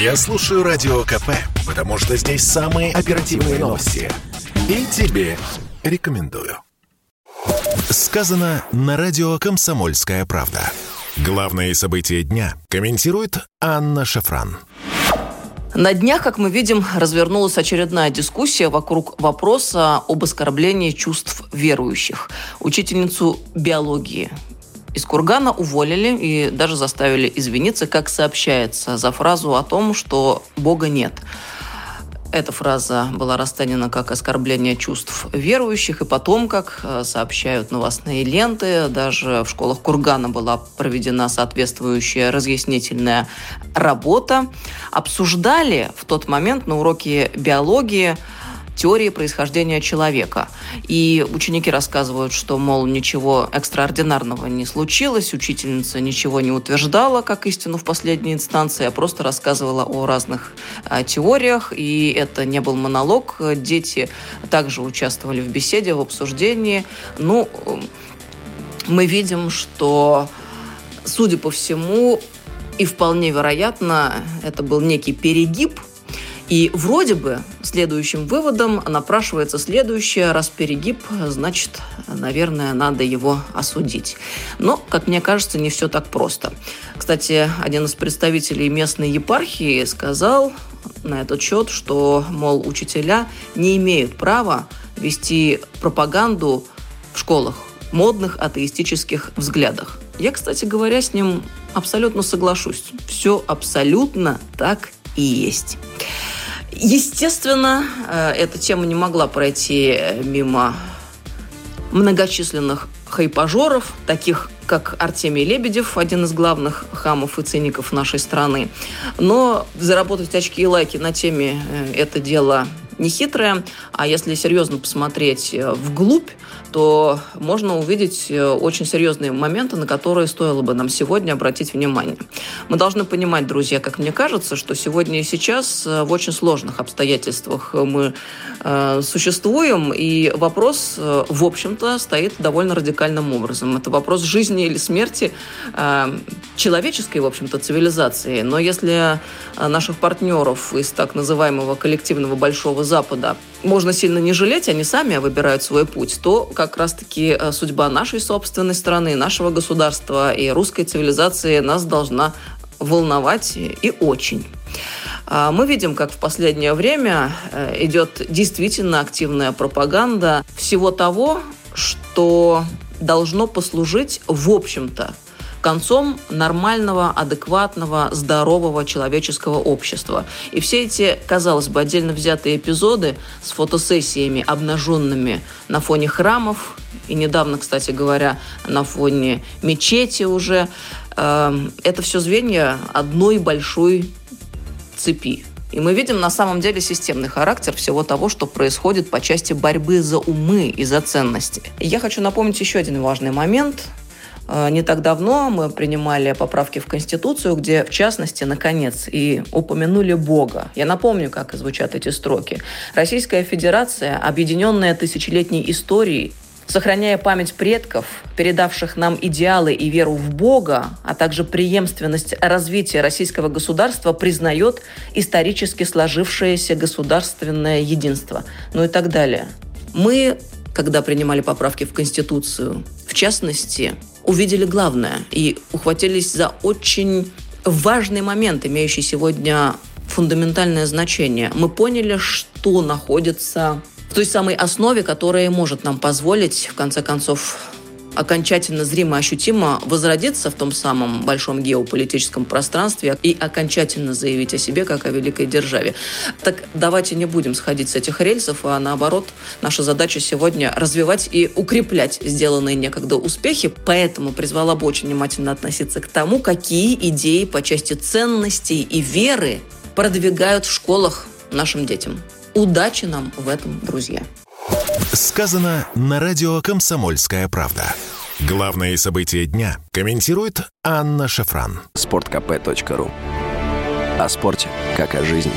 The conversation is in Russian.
Я слушаю Радио КП, потому что здесь самые оперативные новости. И тебе рекомендую. Сказано на радио «Комсомольская правда». Главные события дня комментирует Анна Шафран. На днях, как мы видим, развернулась очередная дискуссия вокруг вопроса об оскорблении чувств верующих. Учительницу биологии из Кургана уволили и даже заставили извиниться, как сообщается, за фразу о том, что Бога нет. Эта фраза была расценена как оскорбление чувств верующих, и потом, как э, сообщают новостные ленты, даже в школах Кургана была проведена соответствующая разъяснительная работа. Обсуждали в тот момент на уроке биологии теории происхождения человека. И ученики рассказывают, что, мол, ничего экстраординарного не случилось, учительница ничего не утверждала как истину в последней инстанции, а просто рассказывала о разных а, теориях, и это не был монолог. Дети также участвовали в беседе, в обсуждении. Ну, мы видим, что, судя по всему, и вполне вероятно, это был некий перегиб – и вроде бы следующим выводом напрашивается следующее. Раз перегиб, значит, наверное, надо его осудить. Но, как мне кажется, не все так просто. Кстати, один из представителей местной епархии сказал на этот счет, что, мол, учителя не имеют права вести пропаганду в школах модных атеистических взглядах. Я, кстати говоря, с ним абсолютно соглашусь. Все абсолютно так и есть. Естественно, э, эта тема не могла пройти э, мимо многочисленных хайпажоров, таких как Артемий Лебедев, один из главных хамов и циников нашей страны. Но заработать очки и лайки на теме э, это дело нехитрое, а если серьезно посмотреть вглубь, то можно увидеть э, очень серьезные моменты, на которые стоило бы нам сегодня обратить внимание. Мы должны понимать, друзья, как мне кажется, что сегодня и сейчас э, в очень сложных обстоятельствах мы э, существуем, и вопрос, э, в общем-то, стоит довольно радикальным образом. Это вопрос жизни или смерти э, человеческой, в общем-то, цивилизации. Но если э, наших партнеров из так называемого коллективного Большого Запада можно сильно не жалеть, они сами выбирают свой путь, то как раз-таки э, судьба нашей собственной страны, нашего государства и русской цивилизации нас должна волновать и очень. А, мы видим, как в последнее время э, идет действительно активная пропаганда всего того, что должно послужить, в общем-то, концом нормального, адекватного, здорового человеческого общества. И все эти, казалось бы, отдельно взятые эпизоды с фотосессиями, обнаженными на фоне храмов, и недавно, кстати говоря, на фоне мечети уже, э, это все звенья одной большой цепи. И мы видим на самом деле системный характер всего того, что происходит по части борьбы за умы и за ценности. Я хочу напомнить еще один важный момент. Э, не так давно мы принимали поправки в Конституцию, где, в частности, наконец, и упомянули Бога. Я напомню, как звучат эти строки. Российская Федерация, объединенная тысячелетней историей, сохраняя память предков, передавших нам идеалы и веру в Бога, а также преемственность развития российского государства, признает исторически сложившееся государственное единство. Ну и так далее. Мы, когда принимали поправки в Конституцию, в частности, увидели главное и ухватились за очень важный момент, имеющий сегодня фундаментальное значение. Мы поняли, что находится в той самой основе, которая может нам позволить, в конце концов, окончательно зримо ощутимо возродиться в том самом большом геополитическом пространстве и окончательно заявить о себе как о великой державе. Так давайте не будем сходить с этих рельсов, а наоборот, наша задача сегодня развивать и укреплять сделанные некогда успехи, поэтому призвала бы очень внимательно относиться к тому, какие идеи по части ценностей и веры продвигают в школах нашим детям. Удачи нам в этом, друзья! Сказано на радио «Комсомольская правда». Главные события дня комментирует Анна Шафран. Спорткп.ру О спорте, как о жизни.